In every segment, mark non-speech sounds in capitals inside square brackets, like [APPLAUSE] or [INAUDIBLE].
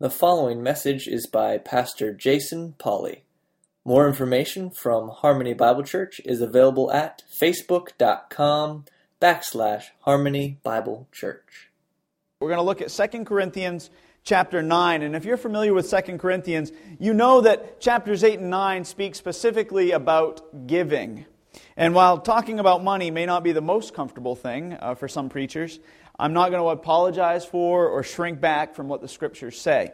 The following message is by Pastor Jason Polly. More information from Harmony Bible Church is available at facebook.com backslash Harmony Bible Church. We're going to look at 2 Corinthians chapter 9. And if you're familiar with 2 Corinthians, you know that chapters 8 and 9 speak specifically about giving. And while talking about money may not be the most comfortable thing uh, for some preachers, I'm not going to apologize for or shrink back from what the scriptures say.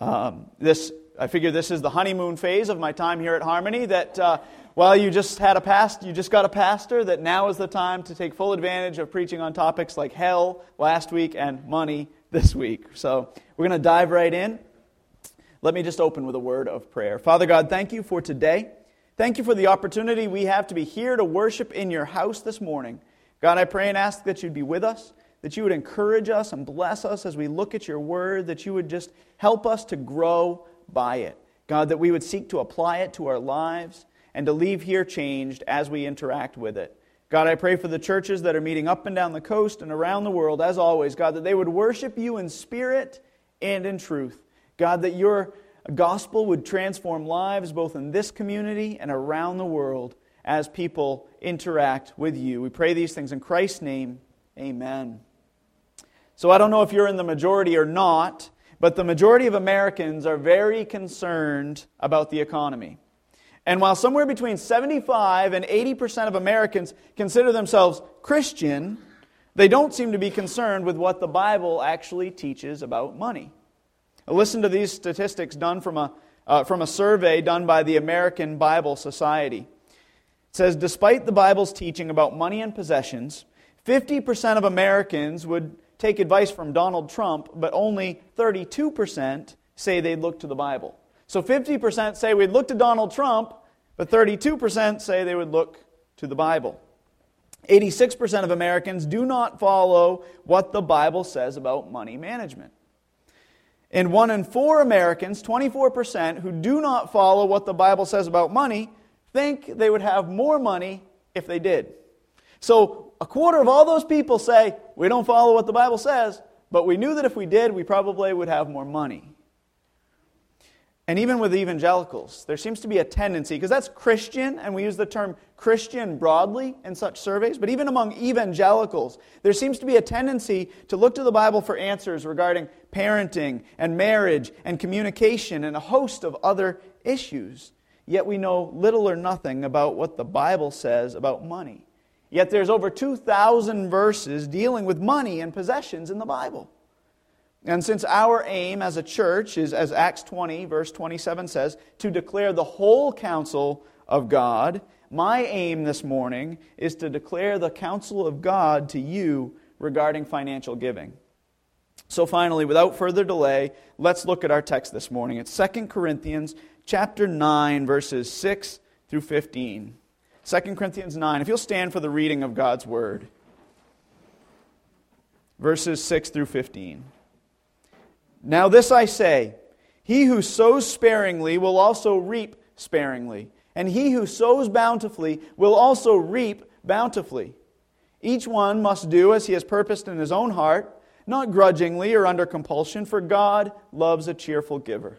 Um, this, I figure this is the honeymoon phase of my time here at Harmony. That uh, while you just had a past, you just got a pastor. That now is the time to take full advantage of preaching on topics like hell last week and money this week. So we're going to dive right in. Let me just open with a word of prayer. Father God, thank you for today. Thank you for the opportunity we have to be here to worship in your house this morning. God, I pray and ask that you'd be with us that you would encourage us and bless us as we look at your word, that you would just help us to grow by it. God, that we would seek to apply it to our lives and to leave here changed as we interact with it. God, I pray for the churches that are meeting up and down the coast and around the world, as always, God, that they would worship you in spirit and in truth. God, that your gospel would transform lives both in this community and around the world as people interact with you. We pray these things in Christ's name. Amen. So I don't know if you're in the majority or not, but the majority of Americans are very concerned about the economy. And while somewhere between 75 and 80% of Americans consider themselves Christian, they don't seem to be concerned with what the Bible actually teaches about money. Listen to these statistics done from a, uh, from a survey done by the American Bible Society. It says, despite the Bible's teaching about money and possessions, 50% of Americans would take advice from Donald Trump, but only 32% say they'd look to the Bible. So 50% say we'd look to Donald Trump, but 32% say they would look to the Bible. 86% of Americans do not follow what the Bible says about money management. And one in four Americans, 24%, who do not follow what the Bible says about money, think they would have more money if they did. So a quarter of all those people say, we don't follow what the Bible says, but we knew that if we did, we probably would have more money. And even with evangelicals, there seems to be a tendency, because that's Christian, and we use the term Christian broadly in such surveys, but even among evangelicals, there seems to be a tendency to look to the Bible for answers regarding parenting and marriage and communication and a host of other issues. Yet we know little or nothing about what the Bible says about money. Yet there's over 2,000 verses dealing with money and possessions in the Bible. And since our aim as a church is, as Acts 20, verse 27 says, to declare the whole counsel of God, my aim this morning is to declare the counsel of God to you regarding financial giving. So finally, without further delay, let's look at our text this morning. It's 2 Corinthians chapter 9 verses 6 through 15. 2 Corinthians 9. If you'll stand for the reading of God's word, verses 6 through 15. Now, this I say He who sows sparingly will also reap sparingly, and he who sows bountifully will also reap bountifully. Each one must do as he has purposed in his own heart, not grudgingly or under compulsion, for God loves a cheerful giver.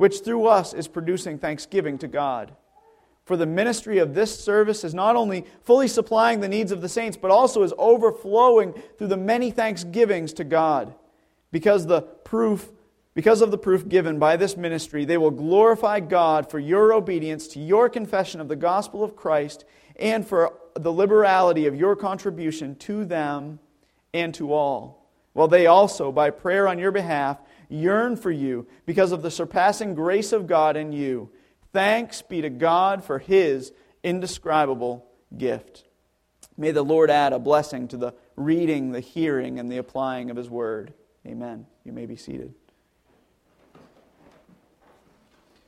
which through us is producing thanksgiving to God. For the ministry of this service is not only fully supplying the needs of the saints, but also is overflowing through the many thanksgivings to God. Because the proof because of the proof given by this ministry, they will glorify God for your obedience to your confession of the gospel of Christ and for the liberality of your contribution to them and to all. While they also, by prayer on your behalf, yearn for you because of the surpassing grace of God in you. Thanks be to God for his indescribable gift. May the Lord add a blessing to the reading, the hearing, and the applying of his word. Amen. You may be seated.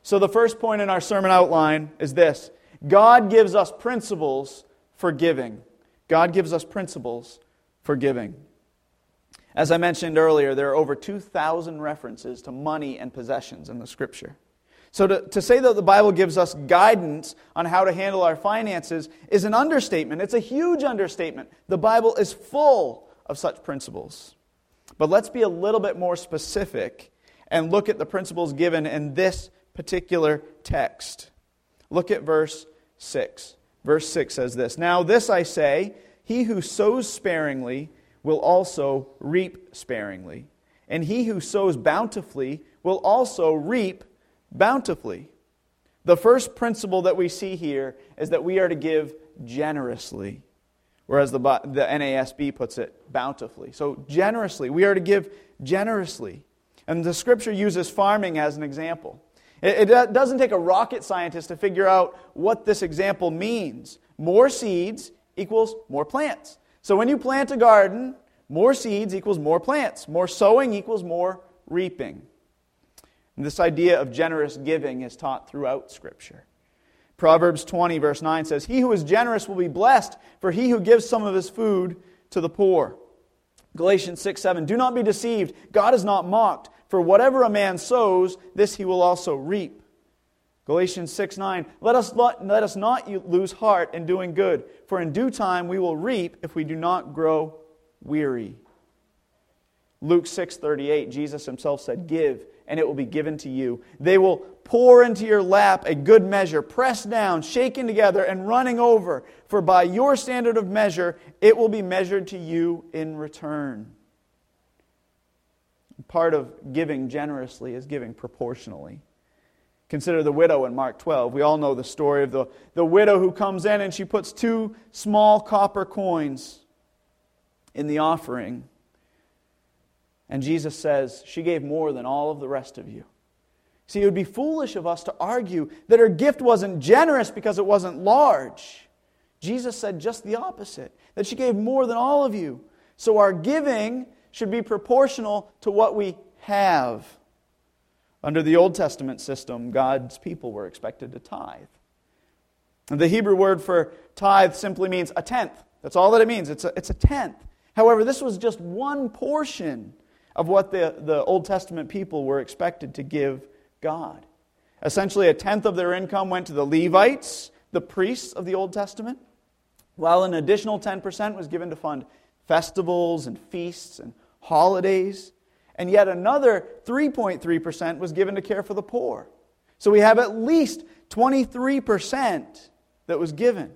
So, the first point in our sermon outline is this God gives us principles for giving. God gives us principles for giving. As I mentioned earlier, there are over 2,000 references to money and possessions in the scripture. So to, to say that the Bible gives us guidance on how to handle our finances is an understatement. It's a huge understatement. The Bible is full of such principles. But let's be a little bit more specific and look at the principles given in this particular text. Look at verse 6. Verse 6 says this Now, this I say, he who sows sparingly will also reap sparingly, and he who sows bountifully will also reap bountifully. The first principle that we see here is that we are to give generously, whereas the, the NASB puts it bountifully. So, generously. We are to give generously. And the scripture uses farming as an example. It, it doesn't take a rocket scientist to figure out what this example means. More seeds equals more plants. So, when you plant a garden, more seeds equals more plants. More sowing equals more reaping. And this idea of generous giving is taught throughout Scripture. Proverbs 20, verse 9 says, He who is generous will be blessed, for he who gives some of his food to the poor. Galatians 6, 7, Do not be deceived. God is not mocked, for whatever a man sows, this he will also reap. Galatians 6, 9, let us, not, let us not lose heart in doing good, for in due time we will reap if we do not grow weary. Luke 6:38 Jesus himself said, "Give, and it will be given to you. They will pour into your lap a good measure, pressed down, shaken together, and running over. For by your standard of measure, it will be measured to you in return. Part of giving generously is giving proportionally. Consider the widow in Mark 12. We all know the story of the, the widow who comes in and she puts two small copper coins in the offering. And Jesus says, She gave more than all of the rest of you. See, it would be foolish of us to argue that her gift wasn't generous because it wasn't large. Jesus said just the opposite that she gave more than all of you. So our giving should be proportional to what we have. Under the Old Testament system, God's people were expected to tithe. The Hebrew word for tithe simply means a tenth. That's all that it means. It's a, it's a tenth. However, this was just one portion of what the, the Old Testament people were expected to give God. Essentially, a tenth of their income went to the Levites, the priests of the Old Testament, while an additional 10% was given to fund festivals and feasts and holidays. And yet another 3.3% was given to care for the poor. So we have at least 23% that was given.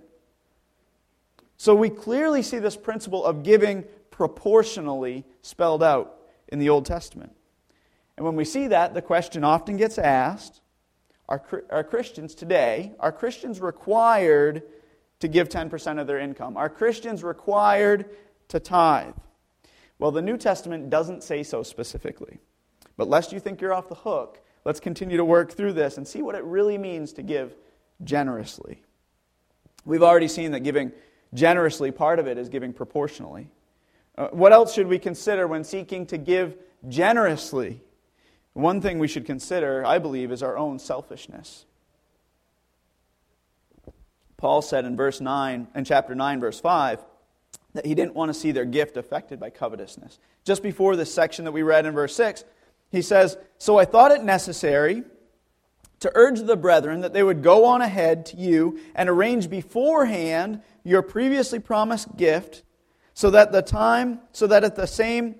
So we clearly see this principle of giving proportionally spelled out in the Old Testament. And when we see that, the question often gets asked are, are Christians today, are Christians required to give 10% of their income? Are Christians required to tithe? Well, the New Testament doesn't say so specifically. But lest you think you're off the hook, let's continue to work through this and see what it really means to give generously. We've already seen that giving generously, part of it is giving proportionally. Uh, what else should we consider when seeking to give generously? One thing we should consider, I believe, is our own selfishness. Paul said in verse 9, in chapter 9, verse 5, that he didn't want to see their gift affected by covetousness. Just before this section that we read in verse 6, he says, So I thought it necessary to urge the brethren that they would go on ahead to you and arrange beforehand your previously promised gift so that the time, so that at the same,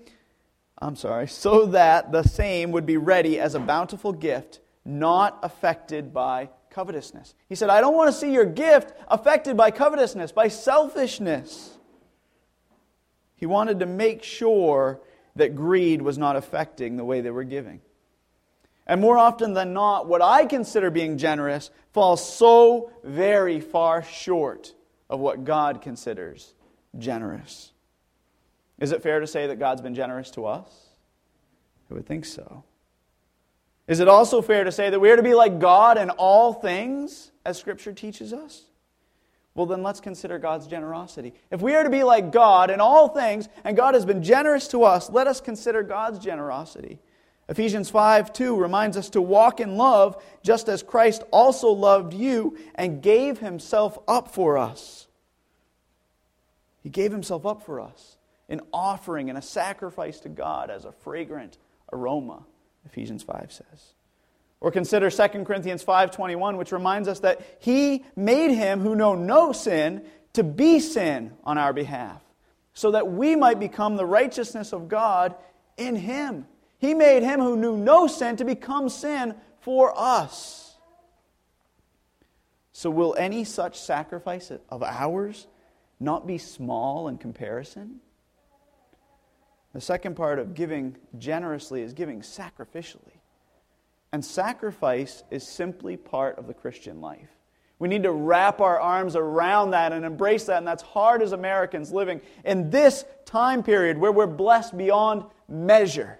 I'm sorry, so that the same would be ready as a bountiful gift, not affected by covetousness. He said, I don't want to see your gift affected by covetousness, by selfishness. He wanted to make sure that greed was not affecting the way they were giving. And more often than not, what I consider being generous falls so very far short of what God considers generous. Is it fair to say that God's been generous to us? I would think so. Is it also fair to say that we are to be like God in all things, as Scripture teaches us? Well, then let's consider God's generosity. If we are to be like God in all things, and God has been generous to us, let us consider God's generosity Ephesians 5 2 reminds us to walk in love just as Christ also loved you and gave himself up for us. He gave himself up for us, an offering and a sacrifice to God as a fragrant aroma, Ephesians 5 says. Or consider 2 Corinthians 5:21 which reminds us that he made him who know no sin to be sin on our behalf so that we might become the righteousness of God in him. He made him who knew no sin to become sin for us. So will any such sacrifice of ours not be small in comparison? The second part of giving generously is giving sacrificially. And sacrifice is simply part of the Christian life. We need to wrap our arms around that and embrace that. And that's hard as Americans living in this time period where we're blessed beyond measure.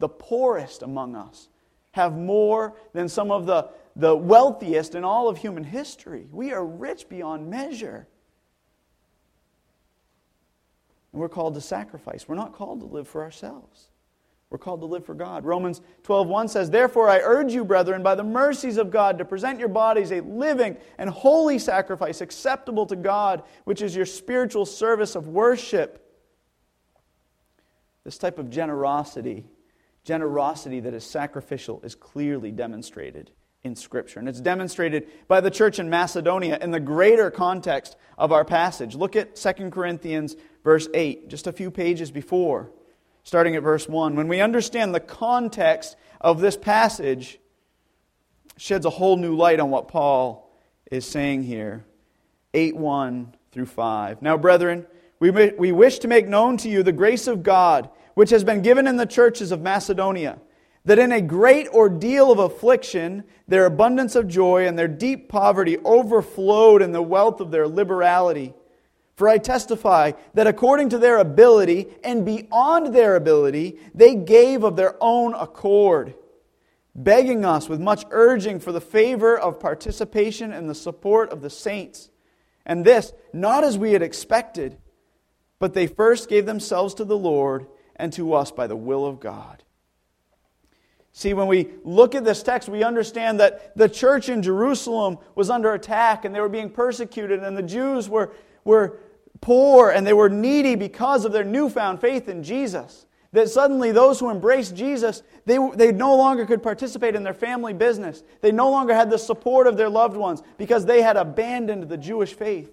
The poorest among us have more than some of the, the wealthiest in all of human history. We are rich beyond measure. And we're called to sacrifice. We're not called to live for ourselves. We're called to live for God. Romans 12:1 says, "Therefore I urge you, brethren, by the mercies of God, to present your bodies a living and holy sacrifice acceptable to God, which is your spiritual service of worship." This type of generosity, generosity that is sacrificial is clearly demonstrated in Scripture. And it's demonstrated by the church in Macedonia in the greater context of our passage. Look at 2 Corinthians, verse 8, just a few pages before starting at verse 1. When we understand the context of this passage, sheds a whole new light on what Paul is saying here. 8 1 through 5. Now, brethren, we, we wish to make known to you the grace of God, which has been given in the churches of Macedonia, that in a great ordeal of affliction, their abundance of joy and their deep poverty overflowed in the wealth of their liberality. For I testify that according to their ability and beyond their ability, they gave of their own accord, begging us with much urging for the favor of participation and the support of the saints. And this, not as we had expected, but they first gave themselves to the Lord and to us by the will of God. See, when we look at this text, we understand that the church in Jerusalem was under attack and they were being persecuted, and the Jews were were poor and they were needy because of their newfound faith in Jesus. That suddenly those who embraced Jesus, they, they no longer could participate in their family business. They no longer had the support of their loved ones because they had abandoned the Jewish faith.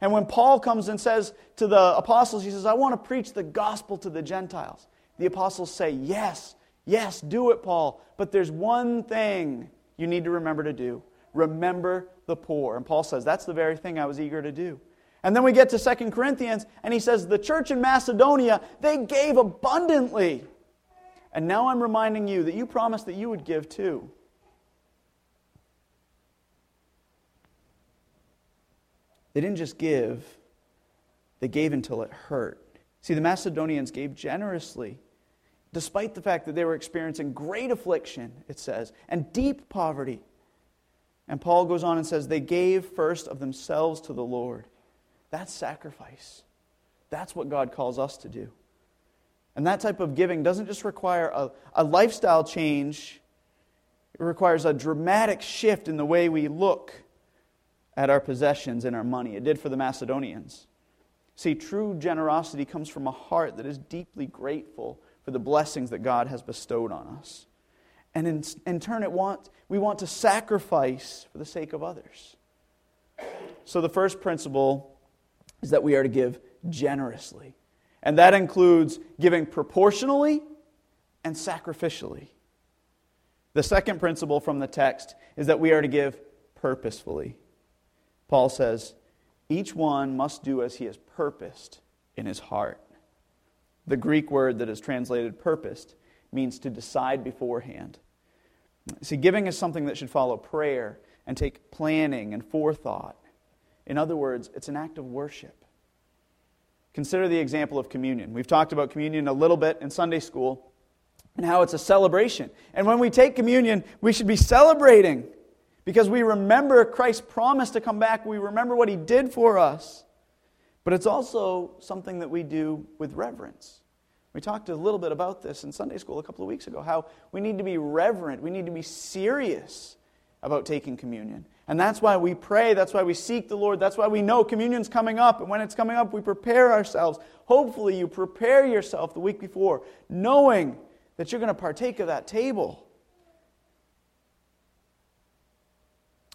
And when Paul comes and says to the apostles, he says, I want to preach the gospel to the Gentiles. The apostles say, Yes, yes, do it, Paul. But there's one thing you need to remember to do remember the poor. And Paul says, That's the very thing I was eager to do. And then we get to Second Corinthians, and he says, The church in Macedonia, they gave abundantly. And now I'm reminding you that you promised that you would give too. They didn't just give, they gave until it hurt. See, the Macedonians gave generously, despite the fact that they were experiencing great affliction, it says, and deep poverty. And Paul goes on and says, They gave first of themselves to the Lord. That's sacrifice. That's what God calls us to do. And that type of giving doesn't just require a, a lifestyle change, it requires a dramatic shift in the way we look at our possessions and our money. It did for the Macedonians. See, true generosity comes from a heart that is deeply grateful for the blessings that God has bestowed on us. And in, in turn, it want, we want to sacrifice for the sake of others. So, the first principle is that we are to give generously. And that includes giving proportionally and sacrificially. The second principle from the text is that we are to give purposefully. Paul says, each one must do as he has purposed in his heart. The Greek word that is translated purposed means to decide beforehand. See, giving is something that should follow prayer and take planning and forethought. In other words, it's an act of worship. Consider the example of communion. We've talked about communion a little bit in Sunday school and how it's a celebration. And when we take communion, we should be celebrating because we remember Christ's promise to come back. We remember what he did for us. But it's also something that we do with reverence. We talked a little bit about this in Sunday school a couple of weeks ago how we need to be reverent, we need to be serious about taking communion. And that's why we pray, that's why we seek the Lord, that's why we know communion's coming up. And when it's coming up, we prepare ourselves. Hopefully, you prepare yourself the week before, knowing that you're going to partake of that table.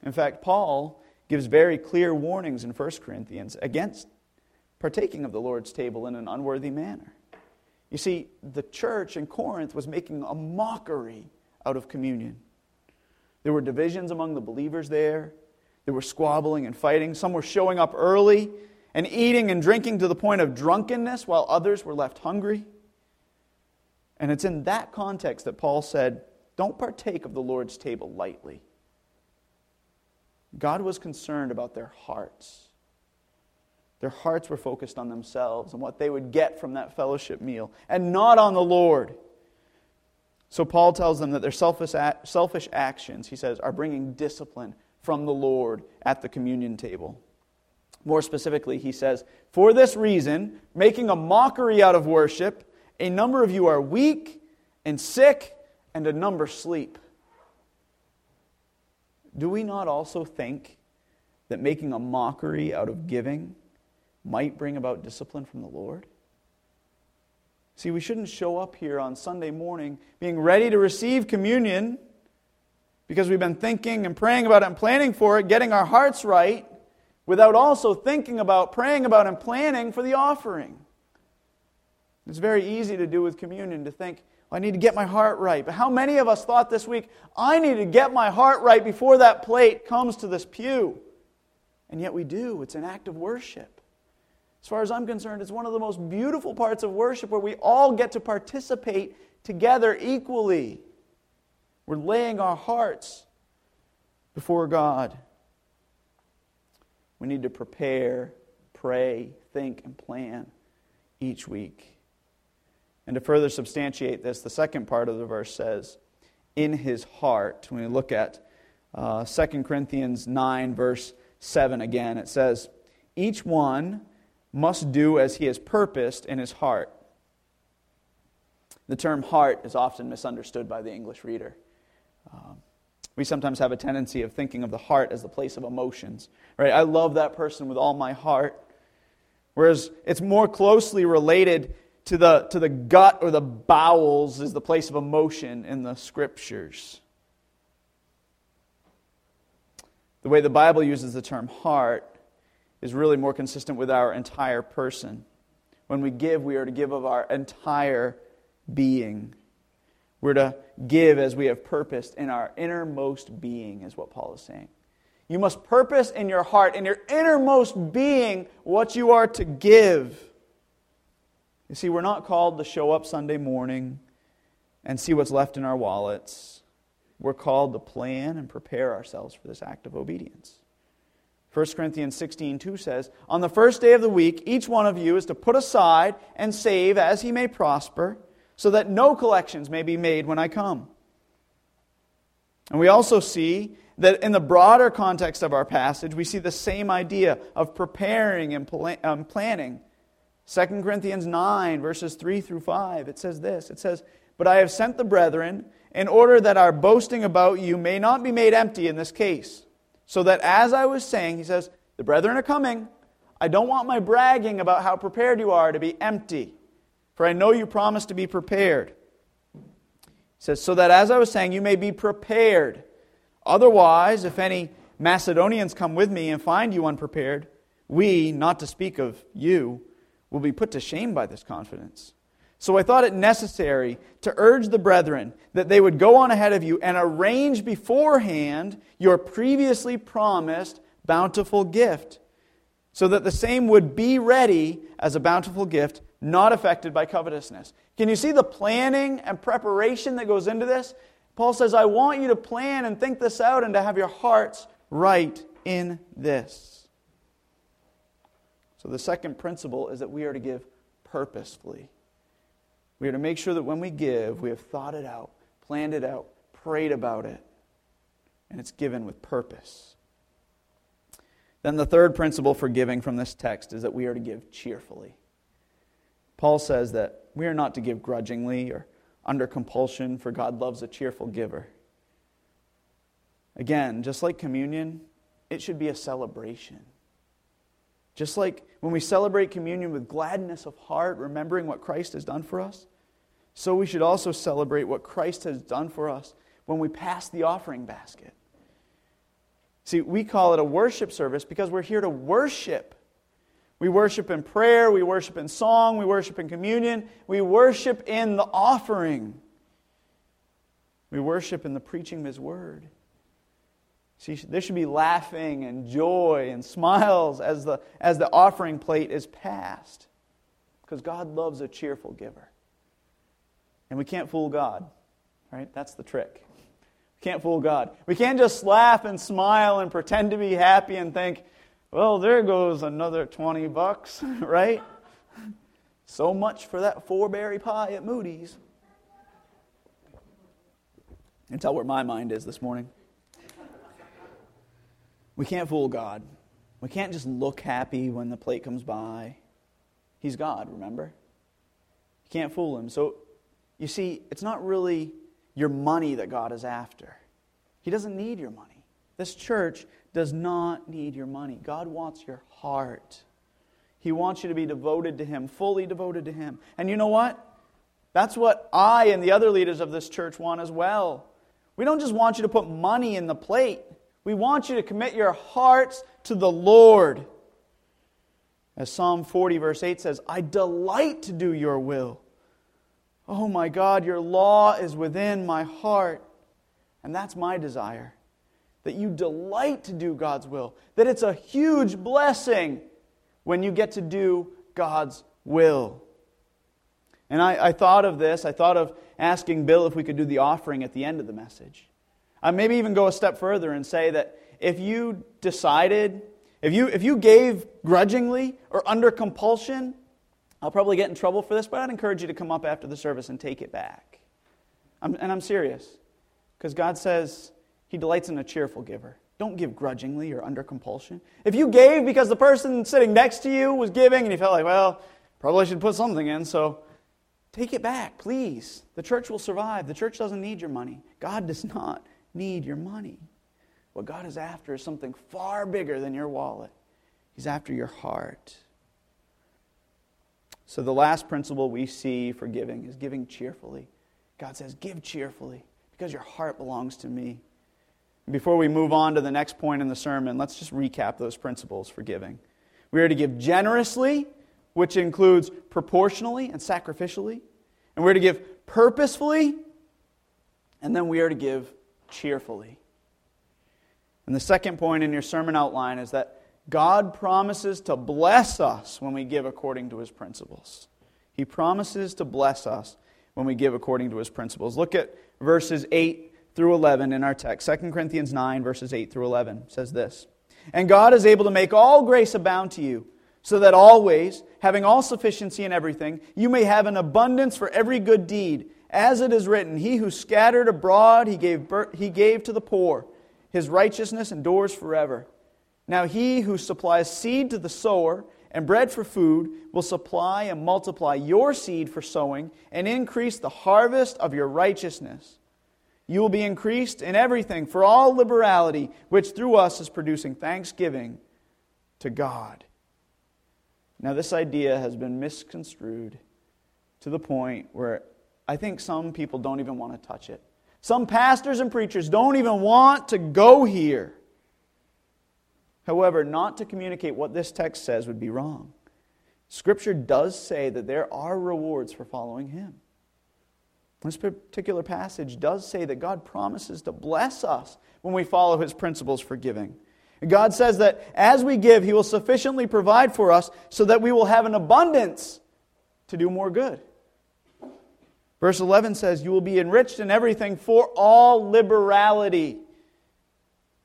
In fact, Paul gives very clear warnings in 1 Corinthians against partaking of the Lord's table in an unworthy manner. You see, the church in Corinth was making a mockery out of communion. There were divisions among the believers there. There were squabbling and fighting. Some were showing up early and eating and drinking to the point of drunkenness while others were left hungry. And it's in that context that Paul said, Don't partake of the Lord's table lightly. God was concerned about their hearts. Their hearts were focused on themselves and what they would get from that fellowship meal, and not on the Lord. So Paul tells them that their selfish, selfish actions, he says, are bringing discipline from the Lord at the communion table. More specifically, he says, For this reason, making a mockery out of worship, a number of you are weak and sick, and a number sleep do we not also think that making a mockery out of giving might bring about discipline from the Lord? See, we shouldn't show up here on Sunday morning being ready to receive communion because we've been thinking and praying about it and planning for it, getting our hearts right, without also thinking about, praying about, and planning for the offering. It's very easy to do with communion to think, I need to get my heart right. But how many of us thought this week, I need to get my heart right before that plate comes to this pew? And yet we do. It's an act of worship. As far as I'm concerned, it's one of the most beautiful parts of worship where we all get to participate together equally. We're laying our hearts before God. We need to prepare, pray, think, and plan each week. And to further substantiate this, the second part of the verse says, in his heart. When we look at uh, 2 Corinthians 9, verse 7 again, it says, Each one must do as he has purposed in his heart. The term heart is often misunderstood by the English reader. Um, we sometimes have a tendency of thinking of the heart as the place of emotions. Right? I love that person with all my heart. Whereas it's more closely related to the, to the gut or the bowels is the place of emotion in the scriptures. The way the Bible uses the term heart is really more consistent with our entire person. When we give, we are to give of our entire being. We're to give as we have purposed in our innermost being, is what Paul is saying. You must purpose in your heart, in your innermost being, what you are to give. You see, we're not called to show up Sunday morning and see what's left in our wallets. We're called to plan and prepare ourselves for this act of obedience. 1 Corinthians 16, 2 says, On the first day of the week, each one of you is to put aside and save as he may prosper, so that no collections may be made when I come. And we also see that in the broader context of our passage, we see the same idea of preparing and um, planning 2 Corinthians 9, verses 3 through 5, it says this It says, But I have sent the brethren in order that our boasting about you may not be made empty in this case. So that as I was saying, he says, The brethren are coming. I don't want my bragging about how prepared you are to be empty, for I know you promised to be prepared. He says, So that as I was saying, you may be prepared. Otherwise, if any Macedonians come with me and find you unprepared, we, not to speak of you, will be put to shame by this confidence. So I thought it necessary to urge the brethren that they would go on ahead of you and arrange beforehand your previously promised bountiful gift, so that the same would be ready as a bountiful gift, not affected by covetousness. Can you see the planning and preparation that goes into this? Paul says, I want you to plan and think this out and to have your hearts right in this. So, the second principle is that we are to give purposefully. We are to make sure that when we give, we have thought it out, planned it out, prayed about it, and it's given with purpose. Then, the third principle for giving from this text is that we are to give cheerfully. Paul says that we are not to give grudgingly or under compulsion, for God loves a cheerful giver. Again, just like communion, it should be a celebration. Just like when we celebrate communion with gladness of heart, remembering what Christ has done for us, so we should also celebrate what Christ has done for us when we pass the offering basket. See, we call it a worship service because we're here to worship. We worship in prayer, we worship in song, we worship in communion, we worship in the offering. We worship in the preaching of His Word. See, there should be laughing and joy and smiles as the, as the offering plate is passed. Because God loves a cheerful giver. And we can't fool God, right? That's the trick. We can't fool God. We can't just laugh and smile and pretend to be happy and think, well, there goes another 20 bucks, [LAUGHS] right? So much for that four berry pie at Moody's. And tell where my mind is this morning. We can't fool God. We can't just look happy when the plate comes by. He's God, remember? You can't fool him. So, you see, it's not really your money that God is after. He doesn't need your money. This church does not need your money. God wants your heart. He wants you to be devoted to Him, fully devoted to Him. And you know what? That's what I and the other leaders of this church want as well. We don't just want you to put money in the plate, we want you to commit your hearts to the Lord. As Psalm 40, verse 8 says, I delight to do your will. Oh my God, your law is within my heart. And that's my desire that you delight to do God's will, that it's a huge blessing when you get to do God's will. And I, I, thought of this. I thought of asking Bill if we could do the offering at the end of the message. I maybe even go a step further and say that if you decided, if you, if you gave grudgingly or under compulsion, I'll probably get in trouble for this, but I'd encourage you to come up after the service and take it back. I'm, and I'm serious. Because God says, he delights in a cheerful giver. Don't give grudgingly or under compulsion. If you gave because the person sitting next to you was giving and you felt like, well, probably should put something in, so take it back, please. The church will survive. The church doesn't need your money. God does not need your money. What God is after is something far bigger than your wallet. He's after your heart. So, the last principle we see for giving is giving cheerfully. God says, Give cheerfully because your heart belongs to me. Before we move on to the next point in the sermon, let's just recap those principles for giving. We are to give generously, which includes proportionally and sacrificially. And we're to give purposefully, and then we are to give cheerfully. And the second point in your sermon outline is that God promises to bless us when we give according to his principles. He promises to bless us when we give according to his principles. Look at verses 8 through 11 in our text. 2 Corinthians 9, verses 8 through 11 says this And God is able to make all grace abound to you, so that always, having all sufficiency in everything, you may have an abundance for every good deed. As it is written, He who scattered abroad, he gave, he gave to the poor. His righteousness endures forever. Now he who supplies seed to the sower and bread for food will supply and multiply your seed for sowing and increase the harvest of your righteousness. You will be increased in everything for all liberality, which through us is producing thanksgiving to God. Now, this idea has been misconstrued to the point where I think some people don't even want to touch it. Some pastors and preachers don't even want to go here. However, not to communicate what this text says would be wrong. Scripture does say that there are rewards for following Him. This particular passage does say that God promises to bless us when we follow his principles for giving. God says that as we give, he will sufficiently provide for us so that we will have an abundance to do more good. Verse 11 says, You will be enriched in everything for all liberality.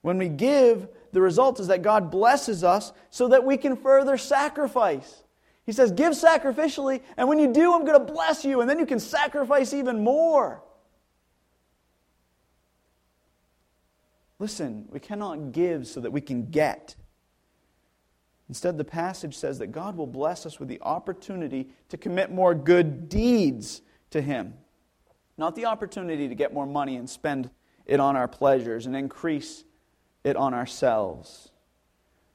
When we give, the result is that God blesses us so that we can further sacrifice. He says, Give sacrificially, and when you do, I'm going to bless you, and then you can sacrifice even more. Listen, we cannot give so that we can get. Instead, the passage says that God will bless us with the opportunity to commit more good deeds to Him. Not the opportunity to get more money and spend it on our pleasures and increase it on ourselves.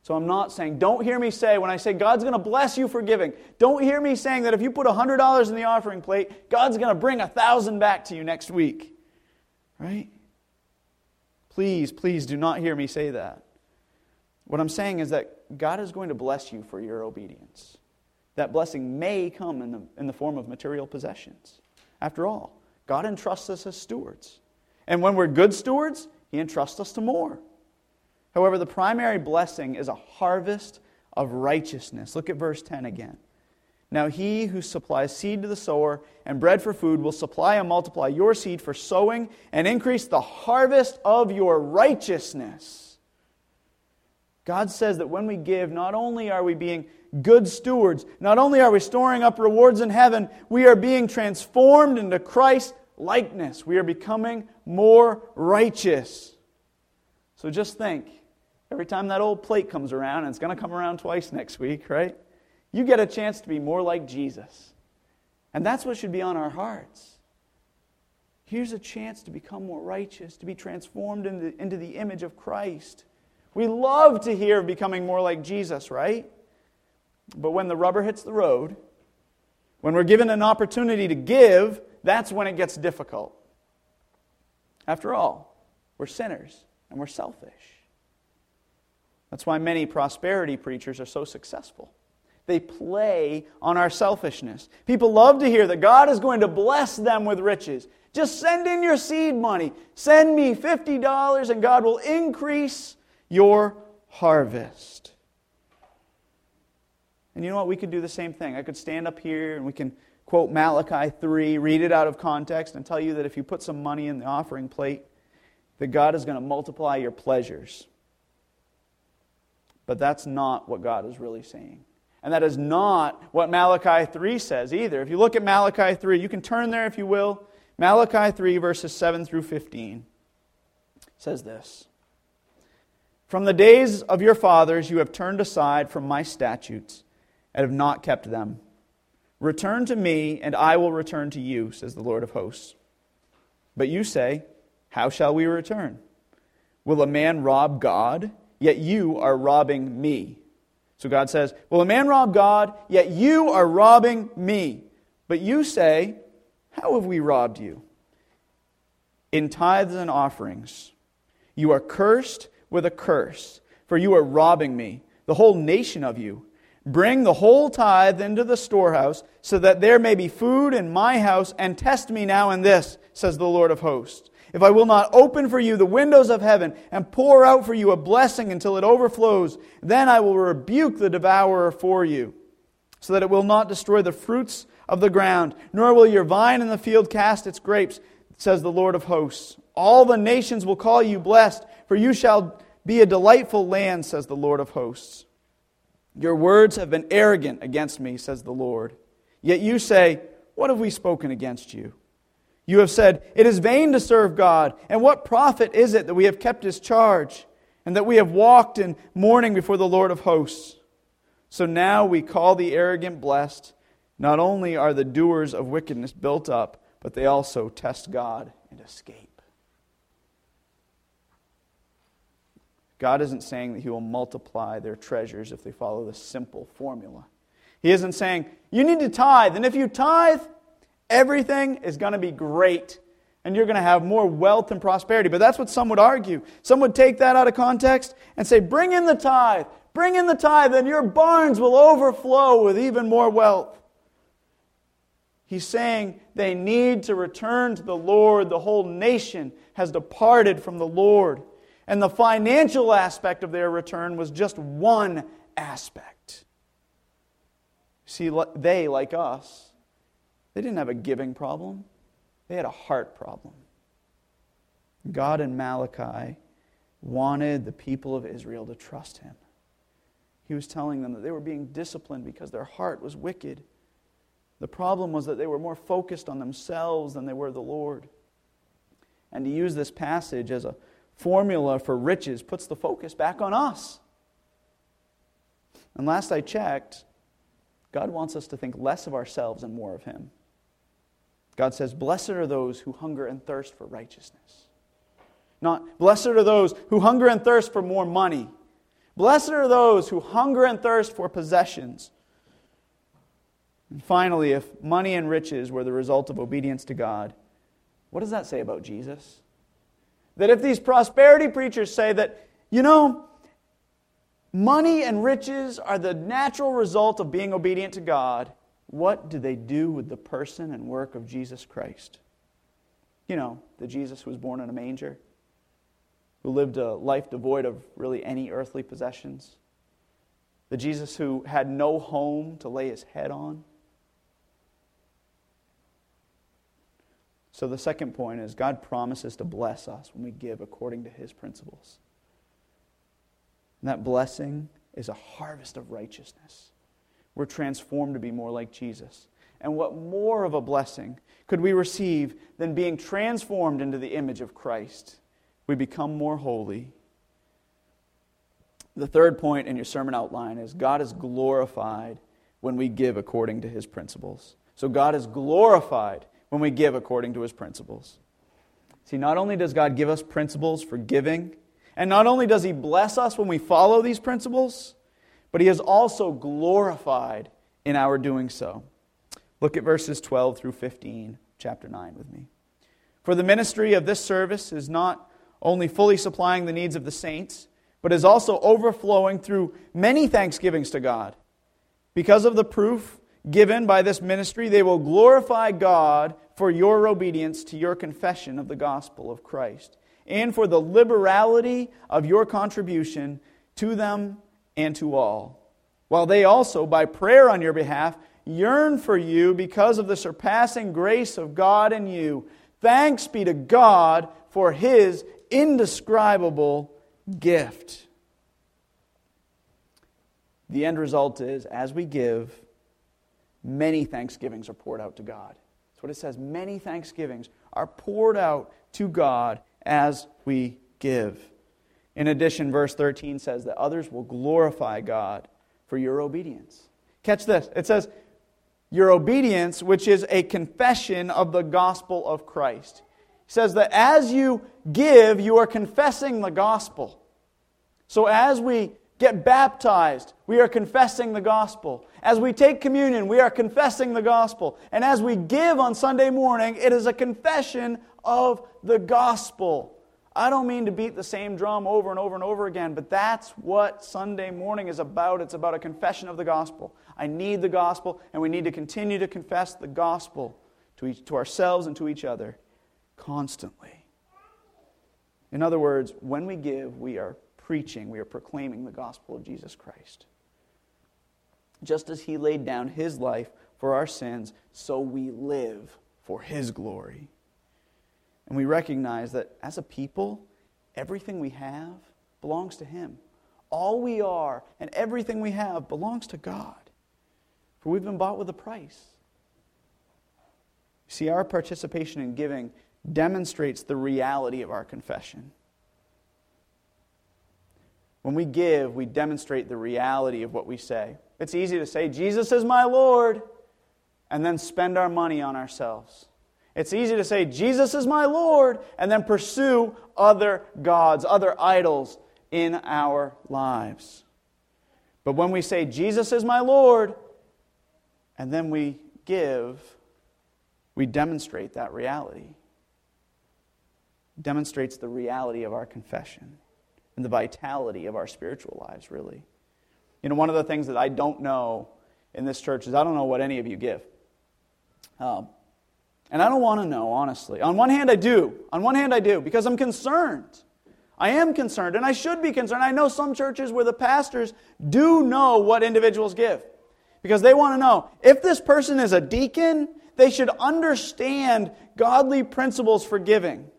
So I'm not saying, don't hear me say, when I say God's going to bless you for giving, don't hear me saying that if you put $100 in the offering plate, God's going to bring a 1000 back to you next week. Right? Please, please do not hear me say that. What I'm saying is that God is going to bless you for your obedience. That blessing may come in the, in the form of material possessions. After all, God entrusts us as stewards. And when we're good stewards, He entrusts us to more. However, the primary blessing is a harvest of righteousness. Look at verse 10 again. Now, he who supplies seed to the sower and bread for food will supply and multiply your seed for sowing and increase the harvest of your righteousness. God says that when we give, not only are we being good stewards, not only are we storing up rewards in heaven, we are being transformed into Christ likeness. We are becoming more righteous. So just think every time that old plate comes around, and it's going to come around twice next week, right? You get a chance to be more like Jesus. And that's what should be on our hearts. Here's a chance to become more righteous, to be transformed into, into the image of Christ. We love to hear of becoming more like Jesus, right? But when the rubber hits the road, when we're given an opportunity to give, that's when it gets difficult. After all, we're sinners and we're selfish. That's why many prosperity preachers are so successful. They play on our selfishness. People love to hear that God is going to bless them with riches. Just send in your seed money. Send me $50 and God will increase your harvest. And you know what? We could do the same thing. I could stand up here and we can quote Malachi 3, read it out of context, and tell you that if you put some money in the offering plate, that God is going to multiply your pleasures. But that's not what God is really saying. And that is not what Malachi 3 says either. If you look at Malachi 3, you can turn there if you will. Malachi 3, verses 7 through 15 says this From the days of your fathers you have turned aside from my statutes and have not kept them. Return to me, and I will return to you, says the Lord of hosts. But you say, How shall we return? Will a man rob God? Yet you are robbing me. So God says, Will a man rob God? Yet you are robbing me. But you say, How have we robbed you? In tithes and offerings. You are cursed with a curse, for you are robbing me, the whole nation of you. Bring the whole tithe into the storehouse, so that there may be food in my house, and test me now in this, says the Lord of hosts if I will not open for you the windows of heaven and pour out for you a blessing until it overflows, then I will rebuke the devourer for you, so that it will not destroy the fruits of the ground, nor will your vine in the field cast its grapes, says the Lord of hosts. All the nations will call you blessed, for you shall be a delightful land, says the Lord of hosts. Your words have been arrogant against me, says the Lord. Yet you say, What have we spoken against you? You have said, It is vain to serve God, and what profit is it that we have kept his charge, and that we have walked in mourning before the Lord of hosts? So now we call the arrogant blessed. Not only are the doers of wickedness built up, but they also test God and escape. God isn't saying that He will multiply their treasures if they follow this simple formula. He isn't saying, you need to tithe, and if you tithe, Everything is going to be great, and you're going to have more wealth and prosperity. But that's what some would argue. Some would take that out of context and say, Bring in the tithe, bring in the tithe, and your barns will overflow with even more wealth. He's saying they need to return to the Lord. The whole nation has departed from the Lord. And the financial aspect of their return was just one aspect. See, they, like us, they didn't have a giving problem, they had a heart problem. God in Malachi wanted the people of Israel to trust him. He was telling them that they were being disciplined because their heart was wicked. The problem was that they were more focused on themselves than they were the Lord. And to use this passage as a formula for riches puts the focus back on us. And last I checked, God wants us to think less of ourselves and more of Him. God says, Blessed are those who hunger and thirst for righteousness. Not, blessed are those who hunger and thirst for more money. Blessed are those who hunger and thirst for possessions. And finally, if money and riches were the result of obedience to God, what does that say about Jesus? That if these prosperity preachers say that, you know, money and riches are the natural result of being obedient to God, what do they do with the person and work of Jesus Christ? You know, the Jesus who was born in a manger, who lived a life devoid of really any earthly possessions, the Jesus who had no home to lay his head on. So, the second point is God promises to bless us when we give according to his principles. And that blessing is a harvest of righteousness we're transformed to be more like Jesus. And what more of a blessing could we receive than being transformed into the image of Christ? We become more holy. The third point in your sermon outline is God is glorified when we give according to his principles. So God is glorified when we give according to his principles. See, not only does God give us principles for giving, and not only does he bless us when we follow these principles, but he is also glorified in our doing so. Look at verses 12 through 15, chapter 9, with me. For the ministry of this service is not only fully supplying the needs of the saints, but is also overflowing through many thanksgivings to God. Because of the proof given by this ministry, they will glorify God for your obedience to your confession of the gospel of Christ, and for the liberality of your contribution to them and to all, while they also, by prayer on your behalf, yearn for you because of the surpassing grace of God in you. Thanks be to God for his indescribable gift. The end result is, as we give, many thanksgivings are poured out to God. That's what it says. Many thanksgivings are poured out to God as we give. In addition, verse 13 says that others will glorify God for your obedience. Catch this. It says, Your obedience, which is a confession of the gospel of Christ. Says that as you give, you are confessing the gospel. So as we get baptized, we are confessing the gospel. As we take communion, we are confessing the gospel. And as we give on Sunday morning, it is a confession of the gospel. I don't mean to beat the same drum over and over and over again, but that's what Sunday morning is about. It's about a confession of the gospel. I need the gospel, and we need to continue to confess the gospel to, each, to ourselves and to each other constantly. In other words, when we give, we are preaching, we are proclaiming the gospel of Jesus Christ. Just as he laid down his life for our sins, so we live for his glory. And we recognize that as a people, everything we have belongs to Him. All we are and everything we have belongs to God. For we've been bought with a price. See, our participation in giving demonstrates the reality of our confession. When we give, we demonstrate the reality of what we say. It's easy to say, Jesus is my Lord, and then spend our money on ourselves. It's easy to say, Jesus is my Lord, and then pursue other gods, other idols in our lives. But when we say, Jesus is my Lord, and then we give, we demonstrate that reality. demonstrates the reality of our confession and the vitality of our spiritual lives, really. You know, one of the things that I don't know in this church is I don't know what any of you give. Um, and I don't want to know, honestly. On one hand, I do. On one hand, I do, because I'm concerned. I am concerned, and I should be concerned. I know some churches where the pastors do know what individuals give because they want to know if this person is a deacon, they should understand godly principles for giving.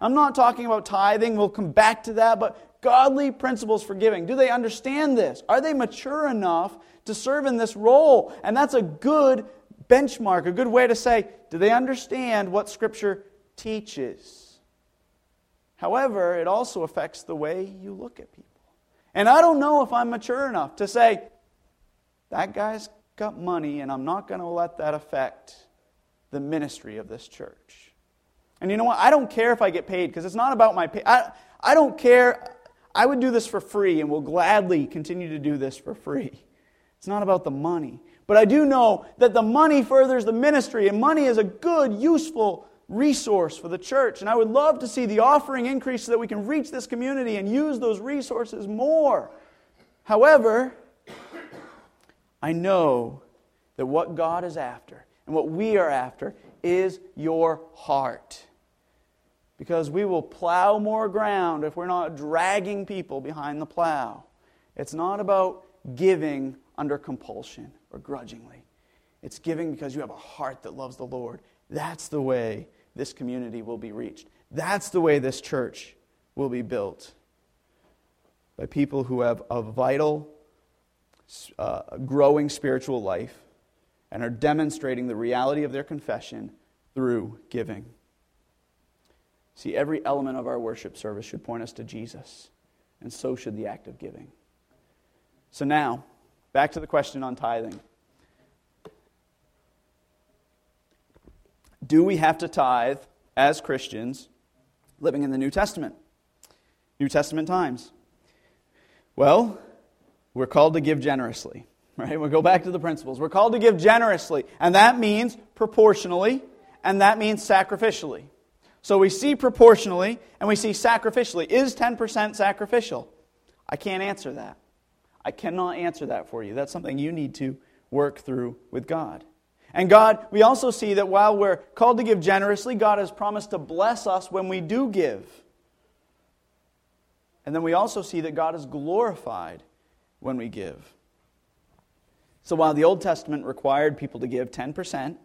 I'm not talking about tithing, we'll come back to that, but godly principles for giving. Do they understand this? Are they mature enough to serve in this role? And that's a good benchmark, a good way to say, do they understand what Scripture teaches? However, it also affects the way you look at people. And I don't know if I'm mature enough to say, that guy's got money, and I'm not going to let that affect the ministry of this church. And you know what? I don't care if I get paid because it's not about my pay. I, I don't care. I would do this for free and will gladly continue to do this for free. It's not about the money. But I do know that the money furthers the ministry, and money is a good, useful resource for the church. And I would love to see the offering increase so that we can reach this community and use those resources more. However, I know that what God is after and what we are after is your heart. Because we will plow more ground if we're not dragging people behind the plow. It's not about giving under compulsion or grudgingly. It's giving because you have a heart that loves the Lord. That's the way this community will be reached. That's the way this church will be built. By people who have a vital, uh, growing spiritual life and are demonstrating the reality of their confession through giving. See, every element of our worship service should point us to Jesus, and so should the act of giving. So now, back to the question on tithing. Do we have to tithe as Christians living in the New Testament? New Testament times. Well, we're called to give generously, [LAUGHS] right? We'll go back to the principles. We're called to give generously, and that means proportionally, and that means sacrificially. So we see proportionally and we see sacrificially. Is 10% sacrificial? I can't answer that. I cannot answer that for you. That's something you need to work through with God. And God, we also see that while we're called to give generously, God has promised to bless us when we do give. And then we also see that God is glorified when we give. So while the Old Testament required people to give 10%,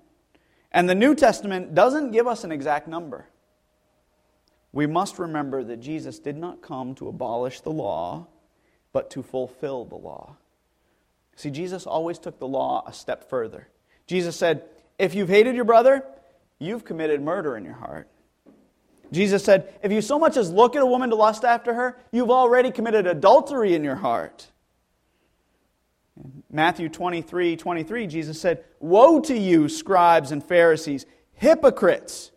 and the New Testament doesn't give us an exact number, we must remember that Jesus did not come to abolish the law, but to fulfill the law. See, Jesus always took the law a step further. Jesus said, If you've hated your brother, you've committed murder in your heart. Jesus said, If you so much as look at a woman to lust after her, you've already committed adultery in your heart. In Matthew 23 23, Jesus said, Woe to you, scribes and Pharisees, hypocrites!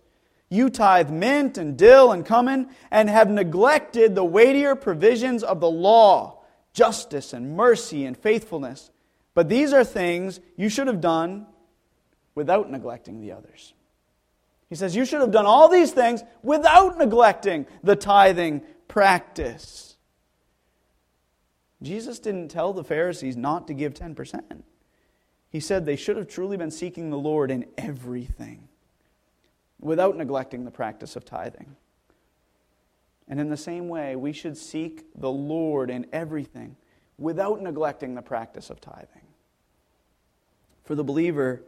You tithe mint and dill and cumin, and have neglected the weightier provisions of the law justice and mercy and faithfulness. But these are things you should have done without neglecting the others. He says you should have done all these things without neglecting the tithing practice. Jesus didn't tell the Pharisees not to give 10%. He said they should have truly been seeking the Lord in everything without neglecting the practice of tithing. And in the same way, we should seek the Lord in everything without neglecting the practice of tithing. For the believer,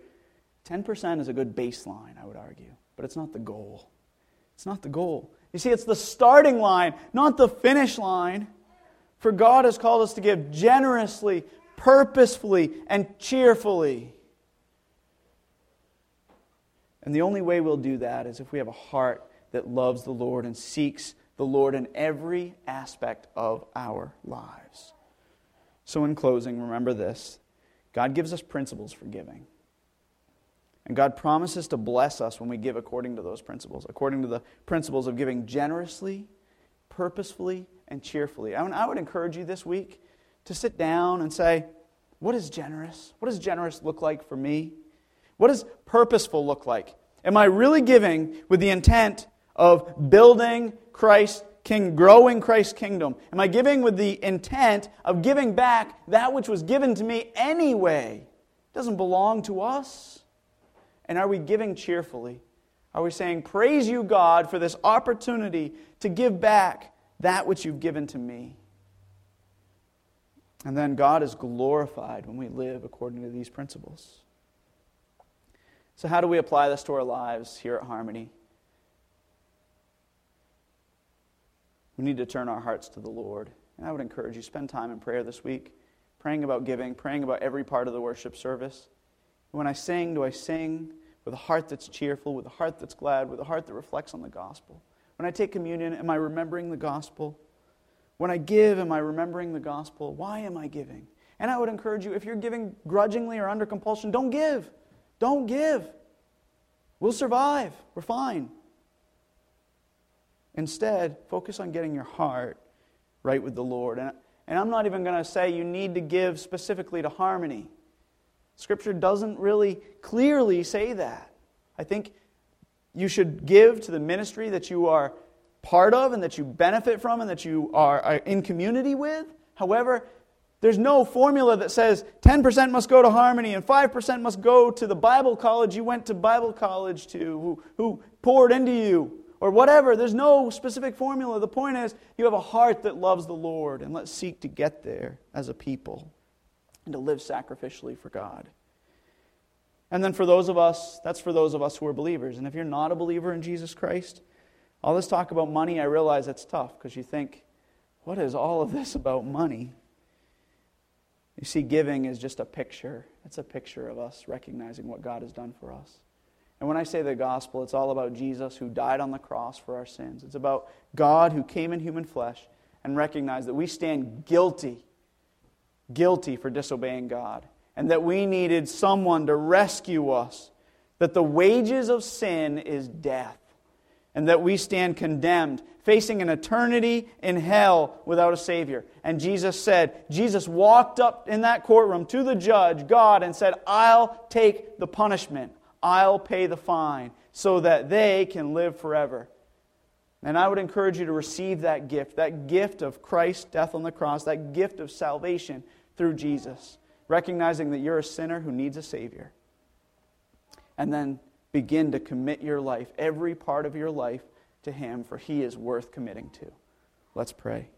10% is a good baseline, I would argue, but it's not the goal. It's not the goal. You see, it's the starting line, not the finish line. For God has called us to give generously, purposefully, and cheerfully. And the only way we'll do that is if we have a heart that loves the Lord and seeks the Lord in every aspect of our lives. So, in closing, remember this God gives us principles for giving. And God promises to bless us when we give according to those principles, according to the principles of giving generously, purposefully, and cheerfully. I would encourage you this week to sit down and say, What is generous? What does generous look like for me? What does purposeful look like? Am I really giving with the intent of building Christ King, growing Christ's kingdom? Am I giving with the intent of giving back that which was given to me anyway? It doesn't belong to us. And are we giving cheerfully? Are we saying, Praise you, God, for this opportunity to give back that which you've given to me? And then God is glorified when we live according to these principles. So, how do we apply this to our lives here at Harmony? We need to turn our hearts to the Lord. And I would encourage you spend time in prayer this week, praying about giving, praying about every part of the worship service. When I sing, do I sing with a heart that's cheerful, with a heart that's glad, with a heart that reflects on the gospel? When I take communion, am I remembering the gospel? When I give, am I remembering the gospel? Why am I giving? And I would encourage you, if you're giving grudgingly or under compulsion, don't give. Don't give. We'll survive. We're fine. Instead, focus on getting your heart right with the Lord. And, and I'm not even going to say you need to give specifically to harmony. Scripture doesn't really clearly say that. I think you should give to the ministry that you are part of and that you benefit from and that you are in community with. However, there's no formula that says 10% must go to Harmony and 5% must go to the Bible college you went to Bible college to, who, who poured into you or whatever. There's no specific formula. The point is, you have a heart that loves the Lord, and let's seek to get there as a people and to live sacrificially for God. And then for those of us, that's for those of us who are believers. And if you're not a believer in Jesus Christ, all this talk about money, I realize it's tough because you think, what is all of this about money? You see, giving is just a picture. It's a picture of us recognizing what God has done for us. And when I say the gospel, it's all about Jesus who died on the cross for our sins. It's about God who came in human flesh and recognized that we stand guilty, guilty for disobeying God, and that we needed someone to rescue us, that the wages of sin is death, and that we stand condemned, facing an eternity in hell without a Savior. And Jesus said, Jesus walked up in that courtroom to the judge, God, and said, I'll take the punishment. I'll pay the fine so that they can live forever. And I would encourage you to receive that gift, that gift of Christ's death on the cross, that gift of salvation through Jesus, recognizing that you're a sinner who needs a Savior. And then begin to commit your life, every part of your life, to Him, for He is worth committing to. Let's pray.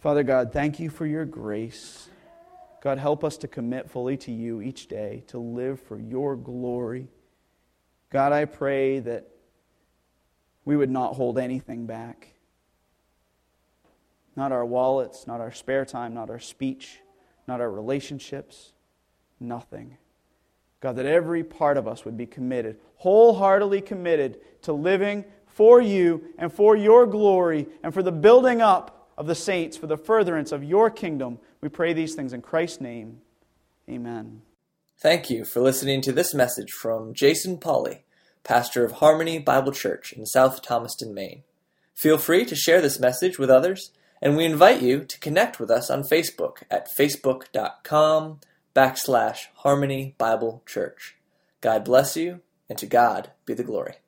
Father God, thank you for your grace. God, help us to commit fully to you each day, to live for your glory. God, I pray that we would not hold anything back. Not our wallets, not our spare time, not our speech, not our relationships, nothing. God, that every part of us would be committed, wholeheartedly committed to living for you and for your glory and for the building up of the saints, for the furtherance of your kingdom we pray these things in Christ's name. Amen. Thank you for listening to this message from Jason Polly, pastor of Harmony Bible Church in South Thomaston, Maine. Feel free to share this message with others, and we invite you to connect with us on Facebook at facebook.com backslash Harmony Bible Church. God bless you, and to God be the glory.